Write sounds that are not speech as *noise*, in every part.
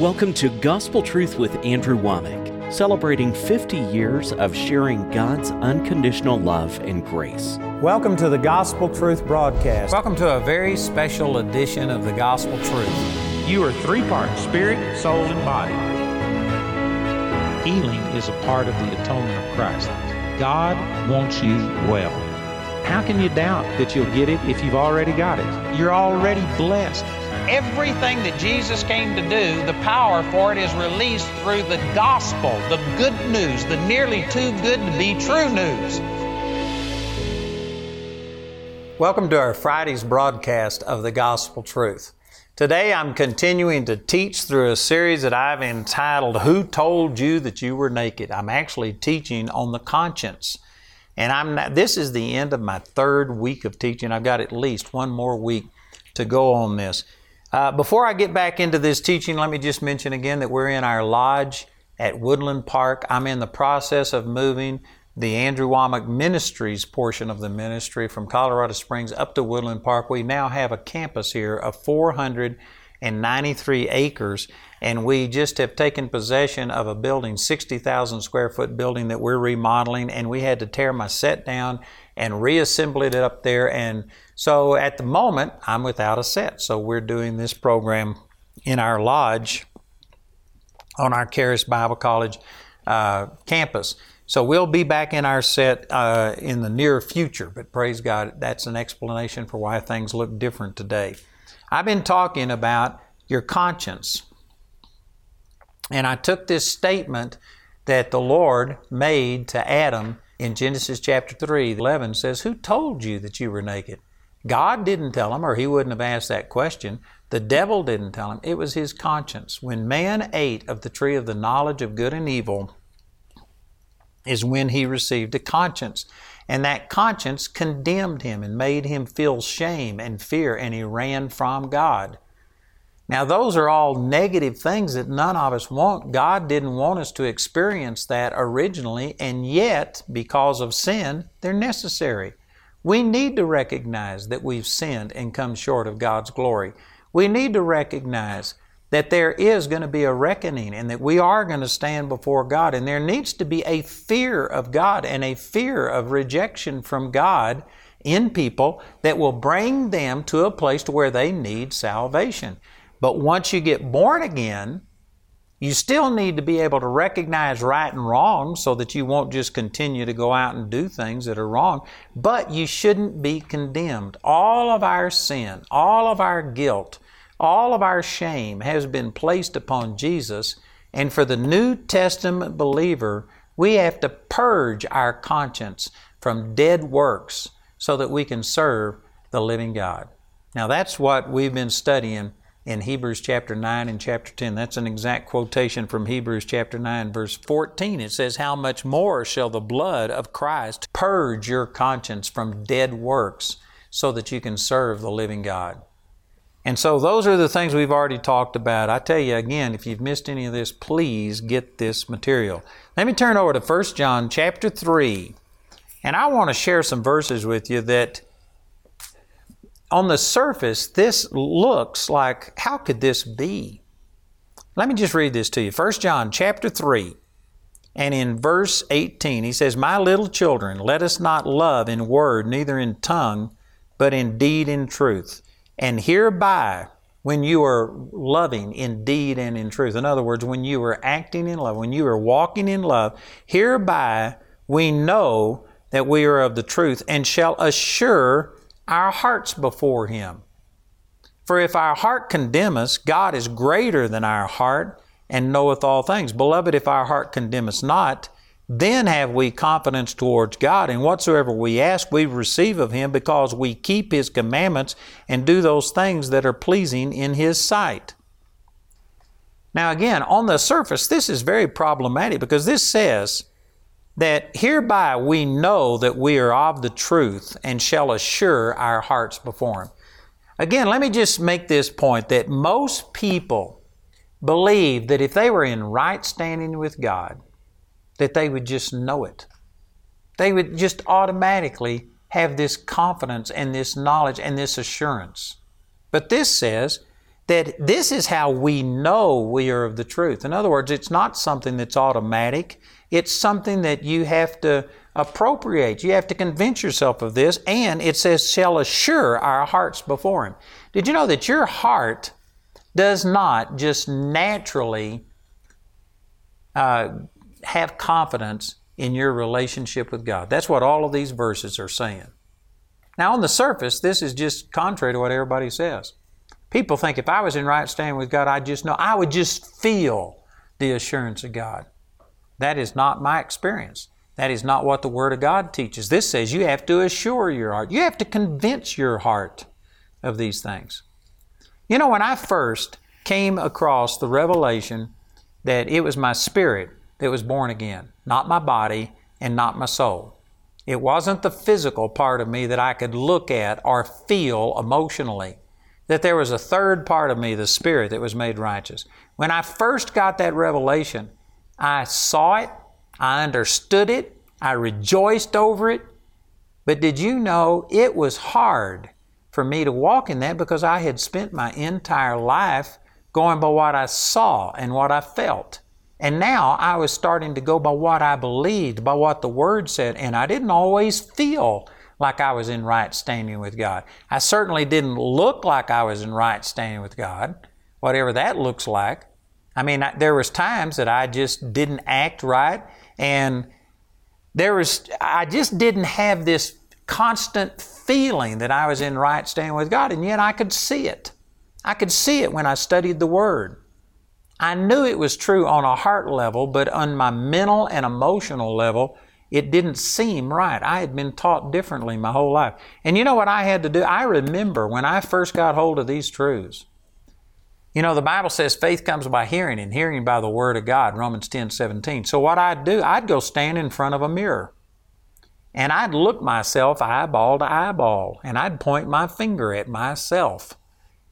Welcome to Gospel Truth with Andrew Wommack, celebrating 50 years of sharing God's unconditional love and grace. Welcome to the Gospel Truth broadcast. Welcome to a very special edition of the Gospel Truth. You are three parts spirit, soul, and body. Healing is a part of the atonement of Christ. God wants you well. How can you doubt that you'll get it if you've already got it? You're already blessed. Everything that Jesus came to do, the power for it is released through the gospel, the good news, the nearly too good to be true news. Welcome to our Friday's broadcast of the Gospel Truth. Today I'm continuing to teach through a series that I've entitled Who Told You That You Were Naked? I'm actually teaching on the conscience. And I'm not, this is the end of my third week of teaching. I've got at least one more week to go on this. Uh, before I get back into this teaching, let me just mention again that we're in our lodge at Woodland Park. I'm in the process of moving the Andrew Wommack Ministries portion of the ministry from Colorado Springs up to Woodland Park. We now have a campus here of 493 acres, and we just have taken possession of a building, 60,000 square foot building that we're remodeling, and we had to tear my set down and reassemble it up there and so at the moment, I'm without a set. So we're doing this program in our lodge on our Charis Bible College uh, campus. So we'll be back in our set uh, in the near future, but praise God, that's an explanation for why things look different today. I've been talking about your conscience. And I took this statement that the Lord made to Adam in Genesis chapter 3, 11 says, Who told you that you were naked? God didn't tell him, or he wouldn't have asked that question. The devil didn't tell him. It was his conscience. When man ate of the tree of the knowledge of good and evil, is when he received a conscience. And that conscience condemned him and made him feel shame and fear, and he ran from God. Now, those are all negative things that none of us want. God didn't want us to experience that originally, and yet, because of sin, they're necessary. We need to recognize that we've sinned and come short of God's glory. We need to recognize that there is going to be a reckoning and that we are going to stand before God. And there needs to be a fear of God and a fear of rejection from God in people that will bring them to a place to where they need salvation. But once you get born again, you still need to be able to recognize right and wrong so that you won't just continue to go out and do things that are wrong, but you shouldn't be condemned. All of our sin, all of our guilt, all of our shame has been placed upon Jesus, and for the New Testament believer, we have to purge our conscience from dead works so that we can serve the living God. Now, that's what we've been studying in Hebrews chapter 9 and chapter 10. That's an exact quotation from Hebrews chapter 9, verse 14. It says, How much more shall the blood of Christ purge your conscience from dead works so that you can serve the living God? And so those are the things we've already talked about. I tell you again, if you've missed any of this, please get this material. Let me turn over to 1 John chapter 3. And I want to share some verses with you that on the surface, this looks like, how could this be? Let me just read this to you. 1 John chapter 3, and in verse 18, he says, My little children, let us not love in word, neither in tongue, but in deed and truth. And hereby, when you are loving in deed and in truth, in other words, when you are acting in love, when you are walking in love, hereby we know that we are of the truth and shall assure our hearts before Him. For if our heart condemn us, God is greater than our heart and knoweth all things. Beloved, if our heart condemn us not, then have we confidence towards God, and whatsoever we ask, we receive of Him because we keep His commandments and do those things that are pleasing in His sight. Now, again, on the surface, this is very problematic because this says, that hereby we know that we are of the truth and shall assure our hearts before Him. Again, let me just make this point that most people believe that if they were in right standing with God, that they would just know it. They would just automatically have this confidence and this knowledge and this assurance. But this says that this is how we know we are of the truth. In other words, it's not something that's automatic. It's something that you have to appropriate. You have to convince yourself of this, and it says, shall assure our hearts before Him. Did you know that your heart does not just naturally uh, have confidence in your relationship with God? That's what all of these verses are saying. Now, on the surface, this is just contrary to what everybody says. People think if I was in right standing with God, I'd just know, I would just feel the assurance of God. That is not my experience. That is not what the Word of God teaches. This says you have to assure your heart. You have to convince your heart of these things. You know, when I first came across the revelation that it was my spirit that was born again, not my body and not my soul. It wasn't the physical part of me that I could look at or feel emotionally. That there was a third part of me, the spirit, that was made righteous. When I first got that revelation, I saw it, I understood it, I rejoiced over it. But did you know it was hard for me to walk in that because I had spent my entire life going by what I saw and what I felt. And now I was starting to go by what I believed, by what the Word said, and I didn't always feel like I was in right standing with God. I certainly didn't look like I was in right standing with God, whatever that looks like. I mean, there was times that I just didn't act right, and there was I just didn't have this constant feeling that I was in right standing with God, and yet I could see it. I could see it when I studied the Word. I knew it was true on a heart level, but on my mental and emotional level, it didn't seem right. I had been taught differently my whole life. And you know what I had to do? I remember when I first got hold of these truths. You know, the Bible says faith comes by hearing, and hearing by the Word of God, Romans 10 17. So, what I'd do, I'd go stand in front of a mirror. And I'd look myself eyeball to eyeball, and I'd point my finger at myself.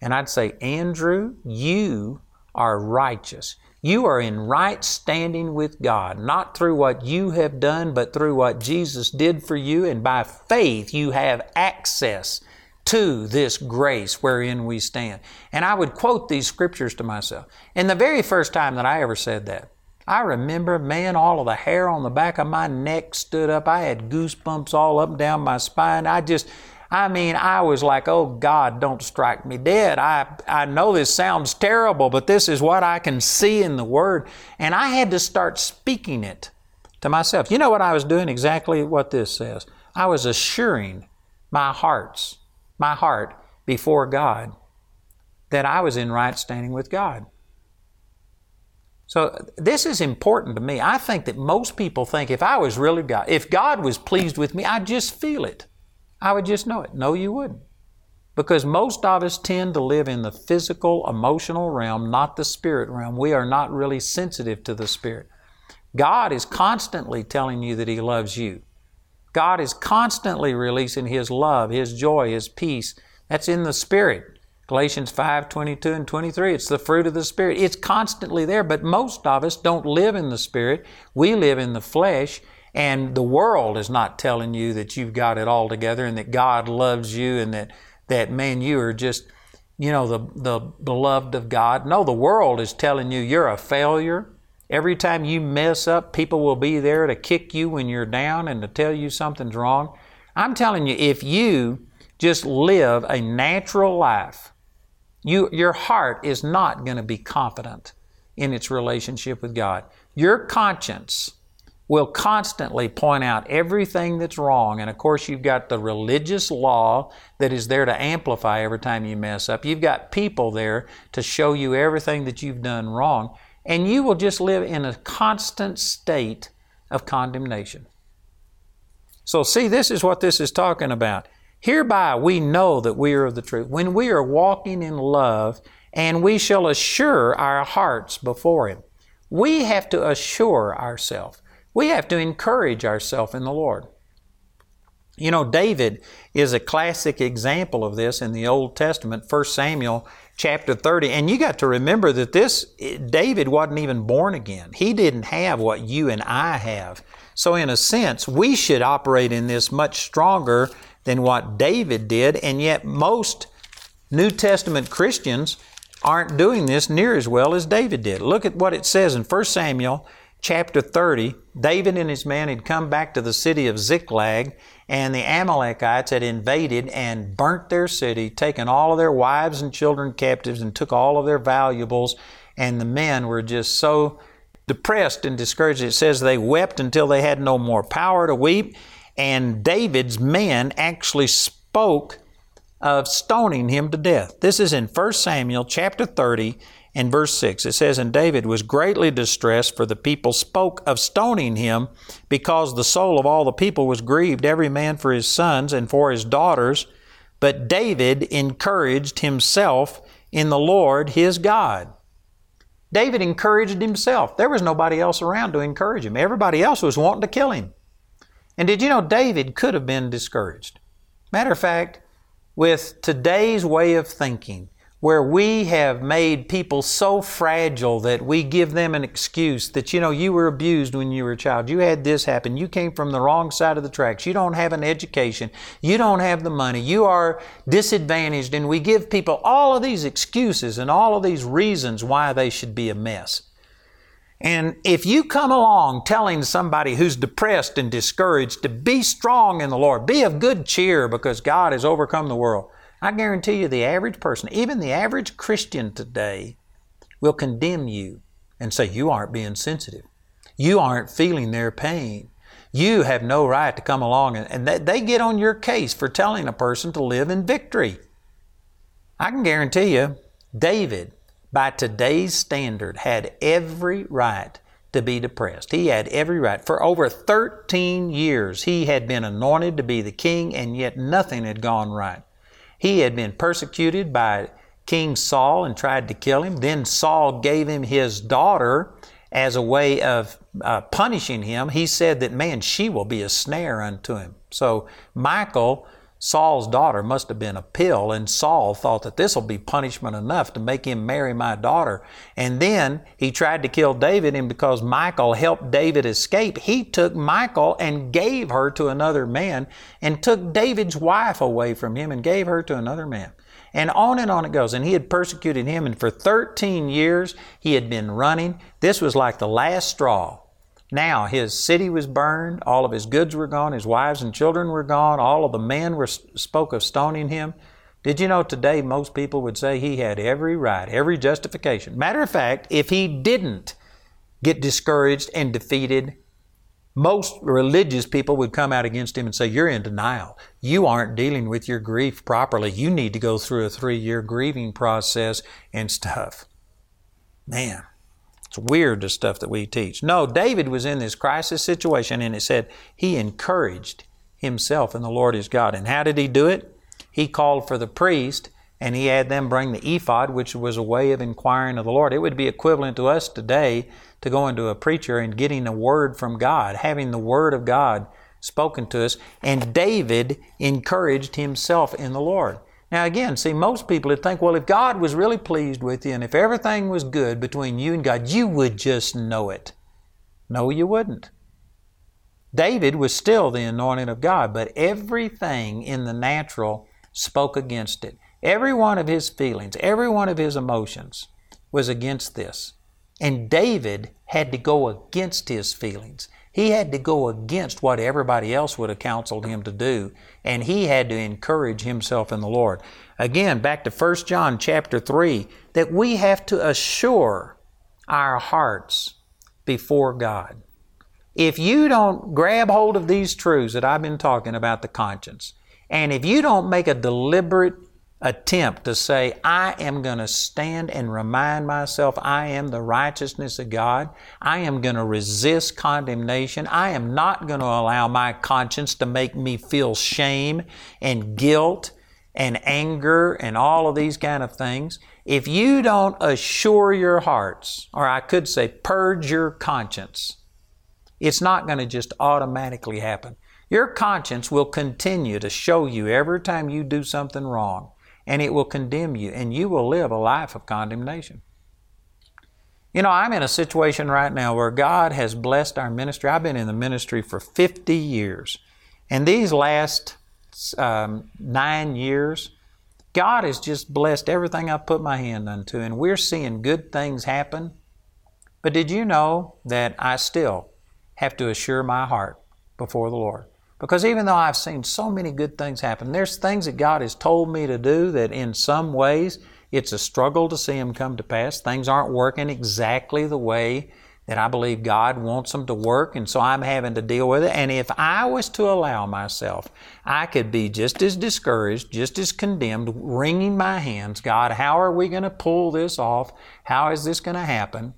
And I'd say, Andrew, you are righteous. You are in right standing with God, not through what you have done, but through what Jesus did for you. And by faith, you have access to this grace wherein we stand. And I would quote these scriptures to myself. And the very first time that I ever said that, I remember, man, all of the hair on the back of my neck stood up. I had goosebumps all up down my spine. I just, I mean, I was like, oh God, don't strike me dead. I, I know this sounds terrible, but this is what I can see in the Word. And I had to start speaking it to myself. You know what I was doing? Exactly what this says. I was assuring my hearts my heart before God that I was in right standing with God. So this is important to me. I think that most people think if I was really God, if God was pleased with me, I'd just feel it. I would just know it. No, you wouldn't. Because most of us tend to live in the physical, emotional realm, not the spirit realm. We are not really sensitive to the spirit. God is constantly telling you that He loves you. God is constantly releasing His love, His joy, His peace. That's in the Spirit. Galatians 5 22 and 23. It's the fruit of the Spirit. It's constantly there, but most of us don't live in the Spirit. We live in the flesh, and the world is not telling you that you've got it all together and that God loves you and that, that man, you are just, you know, the, the beloved of God. No, the world is telling you you're a failure. Every time you mess up, people will be there to kick you when you're down and to tell you something's wrong. I'm telling you, if you just live a natural life, you, your heart is not going to be confident in its relationship with God. Your conscience will constantly point out everything that's wrong. And of course, you've got the religious law that is there to amplify every time you mess up. You've got people there to show you everything that you've done wrong and you will just live in a constant state of condemnation. So, see, this is what this is talking about. Hereby we know that we are of the truth. When we are walking in love, and we shall assure our hearts before Him. We have to assure ourselves. We have to encourage ourselves in the Lord. You know, David is a classic example of this in the Old Testament, 1 Samuel chapter 30. And you got to remember that this, David wasn't even born again. He didn't have what you and I have. So, in a sense, we should operate in this much stronger than what David did. And yet, most New Testament Christians aren't doing this near as well as David did. Look at what it says in 1 Samuel chapter 30. David and his men had come back to the city of Ziklag, and the Amalekites had invaded and burnt their city, taken all of their wives and children captives, and took all of their valuables. And the men were just so depressed and discouraged. It says they wept until they had no more power to weep. And David's men actually spoke of stoning him to death. This is in 1 Samuel chapter 30 and verse 6. It says, And David was greatly distressed, for the people spoke of stoning him, because the soul of all the people was grieved, every man for his sons and for his daughters. But David encouraged himself in the Lord his God. David encouraged himself. There was nobody else around to encourage him. Everybody else was wanting to kill him. And did you know David could have been discouraged? Matter of fact, with today's way of thinking, where we have made people so fragile that we give them an excuse that, you know, you were abused when you were a child. You had this happen. You came from the wrong side of the tracks. You don't have an education. You don't have the money. You are disadvantaged. And we give people all of these excuses and all of these reasons why they should be a mess. And if you come along telling somebody who's depressed and discouraged to be strong in the Lord, be of good cheer because God has overcome the world, I guarantee you the average person, even the average Christian today, will condemn you and say, You aren't being sensitive. You aren't feeling their pain. You have no right to come along and, and they get on your case for telling a person to live in victory. I can guarantee you, David by today's standard, had every right to be depressed. He had every right. For over 13 years, he had been anointed to be the king, and yet nothing had gone right. He had been persecuted by King Saul and tried to kill him. Then Saul gave him his daughter as a way of uh, punishing him. He said that, man, she will be a snare unto him. So Michal Saul's daughter must have been a pill, and Saul thought that this will be punishment enough to make him marry my daughter. And then he tried to kill David, and because Michal helped David escape, he took Michal and gave her to another man, and took David's wife away from him and gave her to another man. And on and on it goes. And he had persecuted him, and for 13 years he had been running. This was like the last straw. Now his city was burned, all of his goods were gone, his wives and children were gone, all of the men were spoke of stoning him. Did you know today most people would say he had every right, every justification? Matter of fact, if he didn't get discouraged and defeated, most religious people would come out against him and say, You're in denial. You aren't dealing with your grief properly. You need to go through a three year grieving process and stuff. Man, it's weird, the stuff that we teach. No, David was in this crisis situation, and it said he encouraged himself in the Lord his God. And how did he do it? He called for the priest, and he had them bring the ephod, which was a way of inquiring of the Lord. It would be equivalent to us today to going to a preacher and getting a word from God, having the word of God spoken to us. And David encouraged himself in the Lord. Now, again, see, most people would think, well, if God was really pleased with you and if everything was good between you and God, you would just know it. No, you wouldn't. David was still the anointing of God, but everything in the natural spoke against it. Every one of his feelings, every one of his emotions was against this. And David had to go against his feelings. He had to go against what everybody else would have counseled him to do, and he had to encourage himself in the Lord. Again, back to 1 John chapter 3, that we have to assure our hearts before God. If you don't grab hold of these truths that I've been talking about the conscience, and if you don't make a deliberate attempt to say, I am going to stand and remind myself I am the righteousness of God. I am going to resist condemnation. I am not going to allow my conscience to make me feel shame and guilt and anger and all of these kind of things. If you don't assure your hearts, or I could say purge your conscience, it's not going to just automatically happen. Your conscience will continue to show you every time you do something wrong and it will condemn you, and you will live a life of condemnation. You know, I'm in a situation right now where God has blessed our ministry. I've been in the ministry for 50 years. And these last um, nine years, God has just blessed everything I've put my hand unto, and we're seeing good things happen. But did you know that I still have to assure my heart before the Lord? Because even though I've seen so many good things happen, there's things that God has told me to do that in some ways it's a struggle to see them come to pass. Things aren't working exactly the way that I believe God wants them to work, and so I'm having to deal with it. And if I was to allow myself, I could be just as discouraged, just as condemned, wringing my hands God, how are we going to pull this off? How is this going to happen?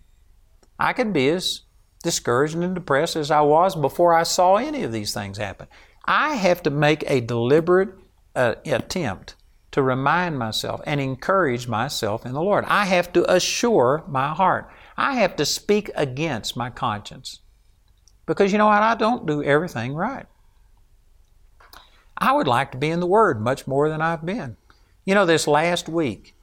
I could be as discouraged and depressed as I was before I saw any of these things happen. I have to make a deliberate uh, attempt to remind myself and encourage myself in the Lord. I have to assure my heart. I have to speak against my conscience. Because you know what? I don't do everything right. I would like to be in the Word much more than I've been. You know, this last week,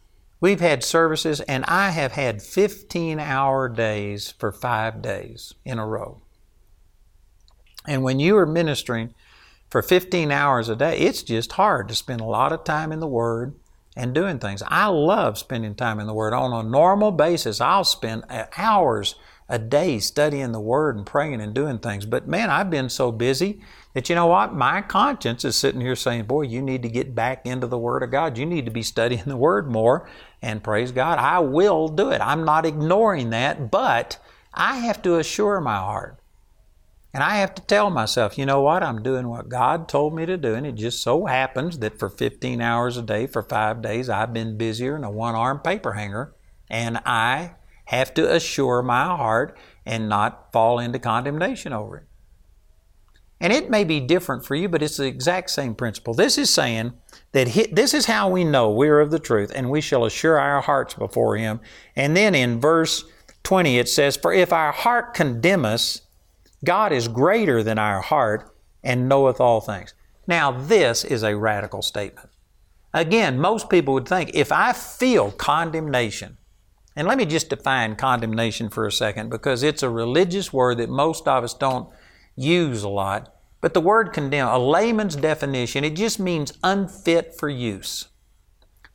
we've had services, and I have had 15 hour days for five days in a row. And when you are ministering for 15 hours a day, it's just hard to spend a lot of time in the Word and doing things. I love spending time in the Word. On a normal basis, I'll spend uh, hours a day studying the Word and praying and doing things. But man, I've been so busy that you know what? My conscience is sitting here saying, Boy, you need to get back into the Word of God. You need to be studying *laughs* the Word more. And praise God, I will do it. I'm not ignoring that, but I have to assure my heart and I have to tell myself, you know what? I'm doing what God told me to do. And it just so happens that for 15 hours a day for five days, I've been busier than a one armed paper hanger. And I have to assure my heart and not fall into condemnation over it. And it may be different for you, but it's the exact same principle. This is saying that he, this is how we know we are of the truth, and we shall assure our hearts before Him. And then in verse 20 it says, For if our heart condemn us, God is greater than our heart and knoweth all things. Now, this is a radical statement. Again, most people would think if I feel condemnation, and let me just define condemnation for a second because it's a religious word that most of us don't use a lot. But the word condemn, a layman's definition, it just means unfit for use.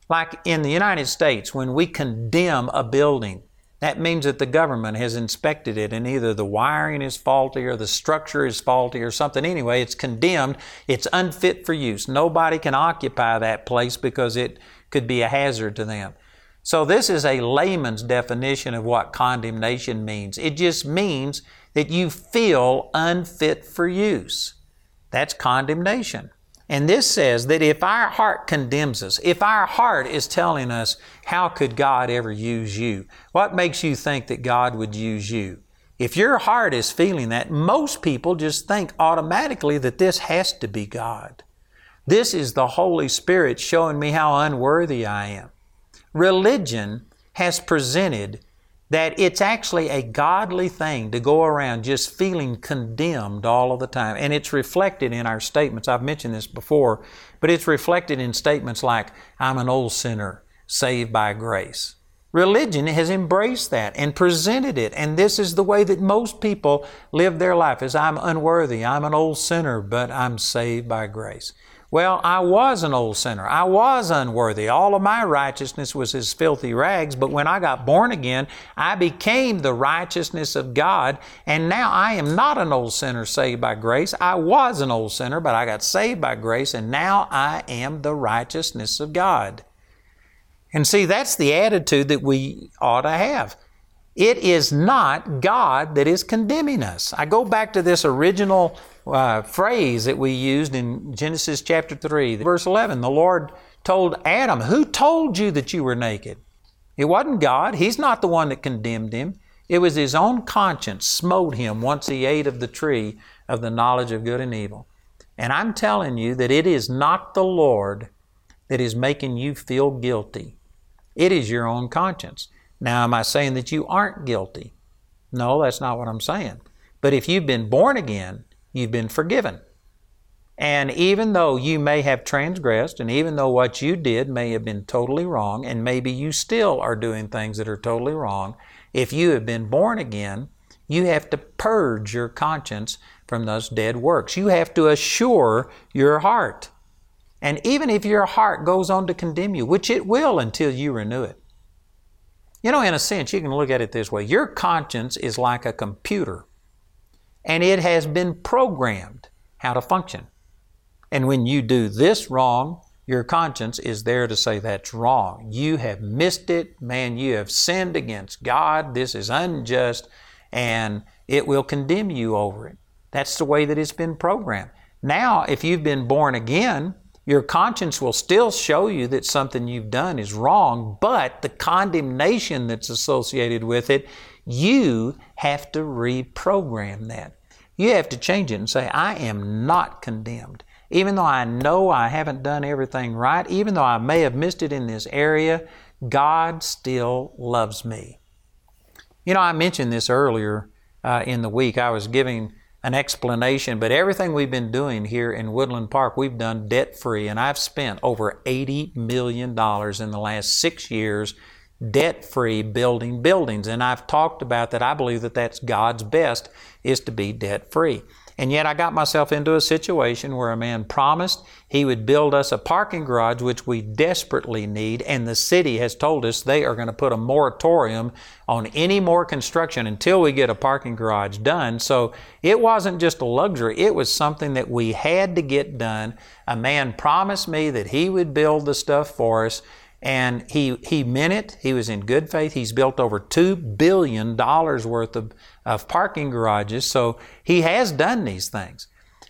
Like in the United States, when we condemn a building, that means that the government has inspected it and either the wiring is faulty or the structure is faulty or something. Anyway, it's condemned. It's unfit for use. Nobody can occupy that place because it could be a hazard to them. So, this is a layman's definition of what condemnation means. It just means that you feel unfit for use. That's condemnation. And this says that if our heart condemns us, if our heart is telling us, how could God ever use you? What makes you think that God would use you? If your heart is feeling that, most people just think automatically that this has to be God. This is the Holy Spirit showing me how unworthy I am. Religion has presented that it's actually a godly thing to go around just feeling condemned all of the time. And it's reflected in our statements. I've mentioned this before, but it's reflected in statements like, I'm an old sinner saved by grace. Religion has embraced that and presented it, and this is the way that most people live their life is I'm unworthy, I'm an old sinner, but I'm saved by grace. Well, I was an old sinner. I was unworthy. All of my righteousness was as filthy rags, but when I got born again, I became the righteousness of God, and now I am not an old sinner saved by grace. I was an old sinner, but I got saved by grace, and now I am the righteousness of God. And see, that's the attitude that we ought to have. It is not God that is condemning us. I go back to this original uh, phrase that we used in Genesis chapter 3, verse 11. The Lord told Adam, Who told you that you were naked? It wasn't God. He's not the one that condemned him. It was his own conscience smote him once he ate of the tree of the knowledge of good and evil. And I'm telling you that it is not the Lord that is making you feel guilty. It is your own conscience. Now, am I saying that you aren't guilty? No, that's not what I'm saying. But if you've been born again, you've been forgiven. And even though you may have transgressed, and even though what you did may have been totally wrong, and maybe you still are doing things that are totally wrong, if you have been born again, you have to purge your conscience from those dead works. You have to assure your heart. And even if your heart goes on to condemn you, which it will until you renew it. You know, in a sense, you can look at it this way your conscience is like a computer, and it has been programmed how to function. And when you do this wrong, your conscience is there to say that's wrong. You have missed it. Man, you have sinned against God. This is unjust. And it will condemn you over it. That's the way that it's been programmed. Now, if you've been born again, your conscience will still show you that something you've done is wrong, but the condemnation that's associated with it, you have to reprogram that. You have to change it and say, I am not condemned. Even though I know I haven't done everything right, even though I may have missed it in this area, God still loves me. You know, I mentioned this earlier uh, in the week. I was giving an explanation, but everything we've been doing here in Woodland Park, we've done debt free, and I've spent over $80 million in the last six years debt free building buildings. And I've talked about that. I believe that that's God's best is to be debt free. And yet I got myself into a situation where a man promised he would build us a parking garage, which we desperately need, and the city has told us they are going to put a moratorium on any more construction until we get a parking garage done. So it wasn't just a luxury, it was something that we had to get done. A man promised me that he would build the stuff for us. And he, he meant it. He was in good faith. He's built over $2 billion worth of of parking garages. So he has done these things.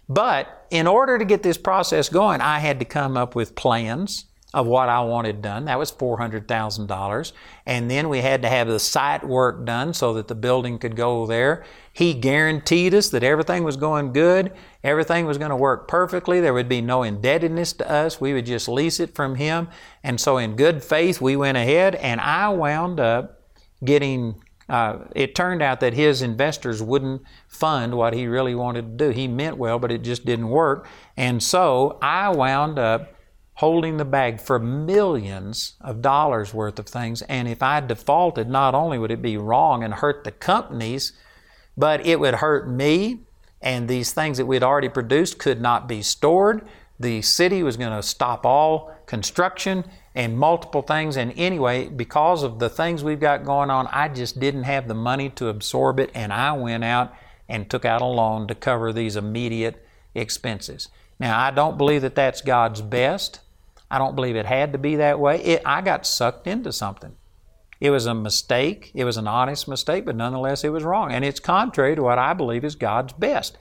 But in order to get this process going, I had to come up with plans of what I wanted done. That was $400,000. And then we had to have the site work done so that the building could go there. He guaranteed us that everything was going good, everything was going to work perfectly, there would be no indebtedness to us, we would just lease it from him. And so, in good faith, we went ahead, and I wound up getting uh, it turned out that his investors wouldn't fund what he really wanted to do. He meant well, but it just didn't work. And so I wound up holding the bag for millions of dollars worth of things. And if I defaulted, not only would it be wrong and hurt the companies, but it would hurt me. And these things that we'd already produced could not be stored. The city was going to stop all construction and multiple things. And anyway, because of the things we've got going on, I just didn't have the money to absorb it, and I went out and took out a loan to cover these immediate expenses. Now, I don't believe that that's God's best. I don't believe it had to be that way. It, I got sucked into something. It was a mistake. It was an honest mistake, but nonetheless, it was wrong. And it's contrary to what I believe is God's best.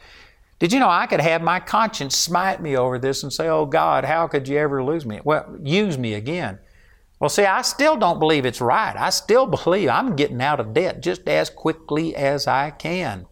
Did you know I could have my conscience smite me over this and say, Oh God, how could you ever lose me? Well, use me again. Well, see, I still don't believe it's right. I still believe I'm getting out of debt just as quickly as I can.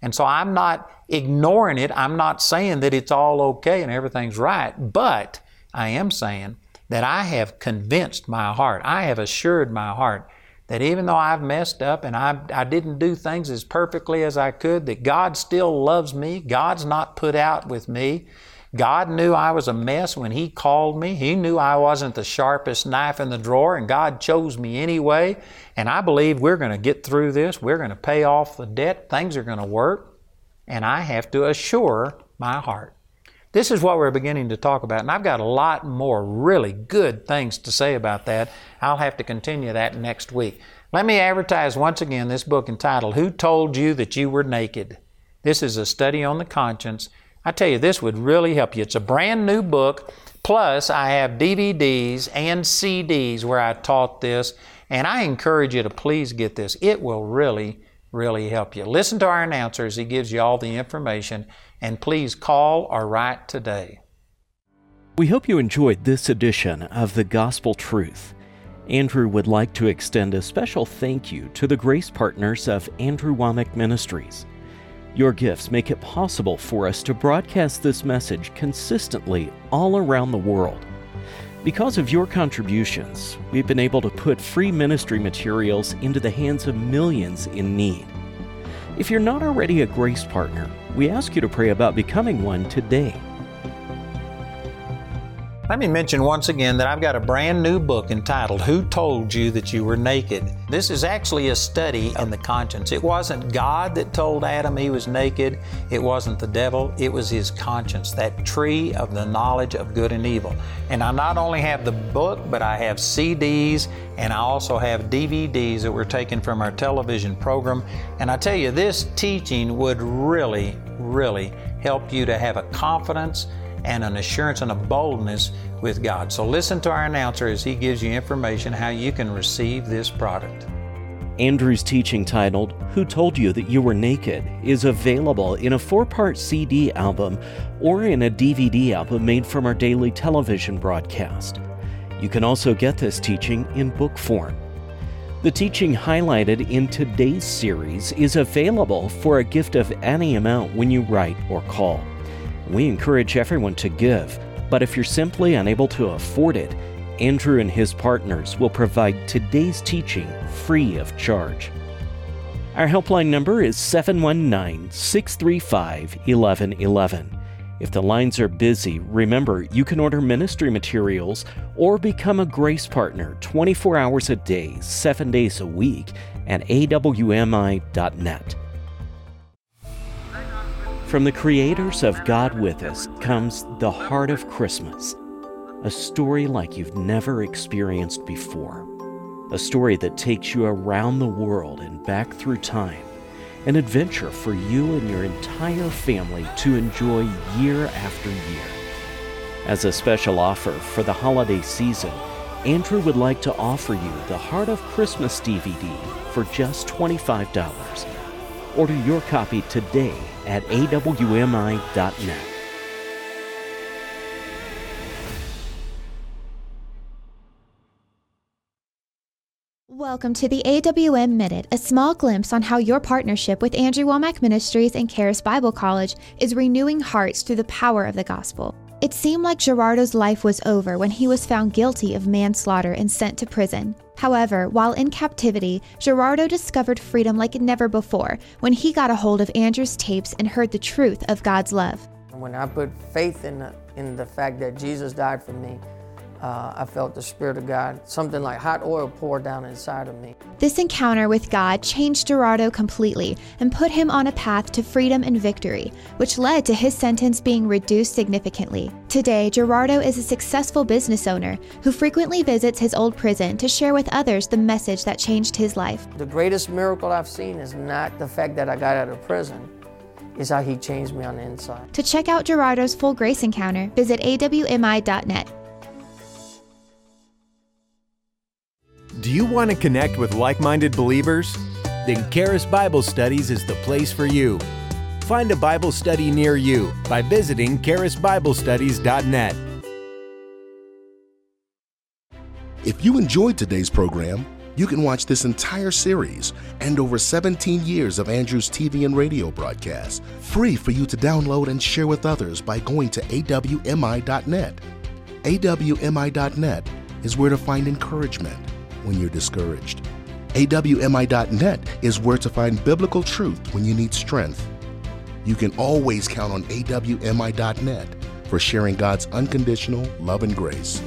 And so I'm not ignoring it. I'm not saying that it's all okay and everything's right, but I am saying that I have convinced my heart, I have assured my heart that even though I've messed up and I, I didn't do things as perfectly as I could, that God still loves me. God's not put out with me. God knew I was a mess when He called me. He knew I wasn't the sharpest knife in the drawer, and God chose me anyway. And I believe we're going to get through this. We're going to pay off the debt. Things are going to work. And I have to assure my heart. This is what we're beginning to talk about, and I've got a lot more really good things to say about that. I'll have to continue that next week. Let me advertise once again this book entitled Who Told You That You Were Naked? This is a study on the conscience. I tell you, this would really help you. It's a brand new book, plus, I have DVDs and CDs where I taught this, and I encourage you to please get this. It will really, really help you. Listen to our announcer as he gives you all the information and please call or write today. We hope you enjoyed this edition of The Gospel Truth. Andrew would like to extend a special thank you to the grace partners of Andrew Wommack Ministries. Your gifts make it possible for us to broadcast this message consistently all around the world. Because of your contributions, we've been able to put free ministry materials into the hands of millions in need. If you're not already a grace partner, we ask you to pray about becoming one today. Let me mention once again that I've got a brand new book entitled Who Told You That You Were Naked? This is actually a study in the conscience. It wasn't God that told Adam he was naked, it wasn't the devil, it was his conscience, that tree of the knowledge of good and evil. And I not only have the book, but I have CDs and I also have DVDs that were taken from our television program. And I tell you, this teaching would really, really help you to have a confidence and an assurance and a boldness with God. So listen to our announcer as he gives you information how you can receive this product. Andrew's teaching titled Who Told You That You Were Naked is available in a four part CD album or in a DVD album made from our daily television broadcast. You can also get this teaching in book form. The teaching highlighted in today's series is available for a gift of any amount when you write or call. We encourage everyone to give, but if you're simply unable to afford it, Andrew and his partners will provide today's teaching free of charge. Our helpline number is 719 635 1111. If the lines are busy, remember you can order ministry materials or become a grace partner 24 hours a day, 7 days a week at awmi.net. From the creators of God with Us comes The Heart of Christmas, a story like you've never experienced before. A story that takes you around the world and back through time. An adventure for you and your entire family to enjoy year after year. As a special offer for the holiday season, Andrew would like to offer you the Heart of Christmas DVD for just $25. Order your copy today at awmi.net. Welcome to the AWM Minute, a small glimpse on how your partnership with Andrew Wommack Ministries and Charis Bible College is renewing hearts through the power of the gospel. It seemed like Gerardo's life was over when he was found guilty of manslaughter and sent to prison. However, while in captivity, Gerardo discovered freedom like never before when he got a hold of Andrew's tapes and heard the truth of God's love. When I put faith in the, in the fact that Jesus died for me, uh, I felt the Spirit of God, something like hot oil pour down inside of me. This encounter with God changed Gerardo completely and put him on a path to freedom and victory, which led to his sentence being reduced significantly. Today, Gerardo is a successful business owner who frequently visits his old prison to share with others the message that changed his life. The greatest miracle I've seen is not the fact that I got out of prison. Is how he changed me on the inside. To check out Gerardo's full grace encounter, visit awmi.net. Do you want to connect with like minded believers? Then Charis Bible Studies is the place for you. Find a Bible study near you by visiting charisbiblestudies.net. If you enjoyed today's program, you can watch this entire series and over 17 years of Andrew's TV and radio broadcasts free for you to download and share with others by going to awmi.net. awmi.net is where to find encouragement when you're discouraged. AWMI.net is where to find biblical truth when you need strength. You can always count on AWMI.net for sharing God's unconditional love and grace.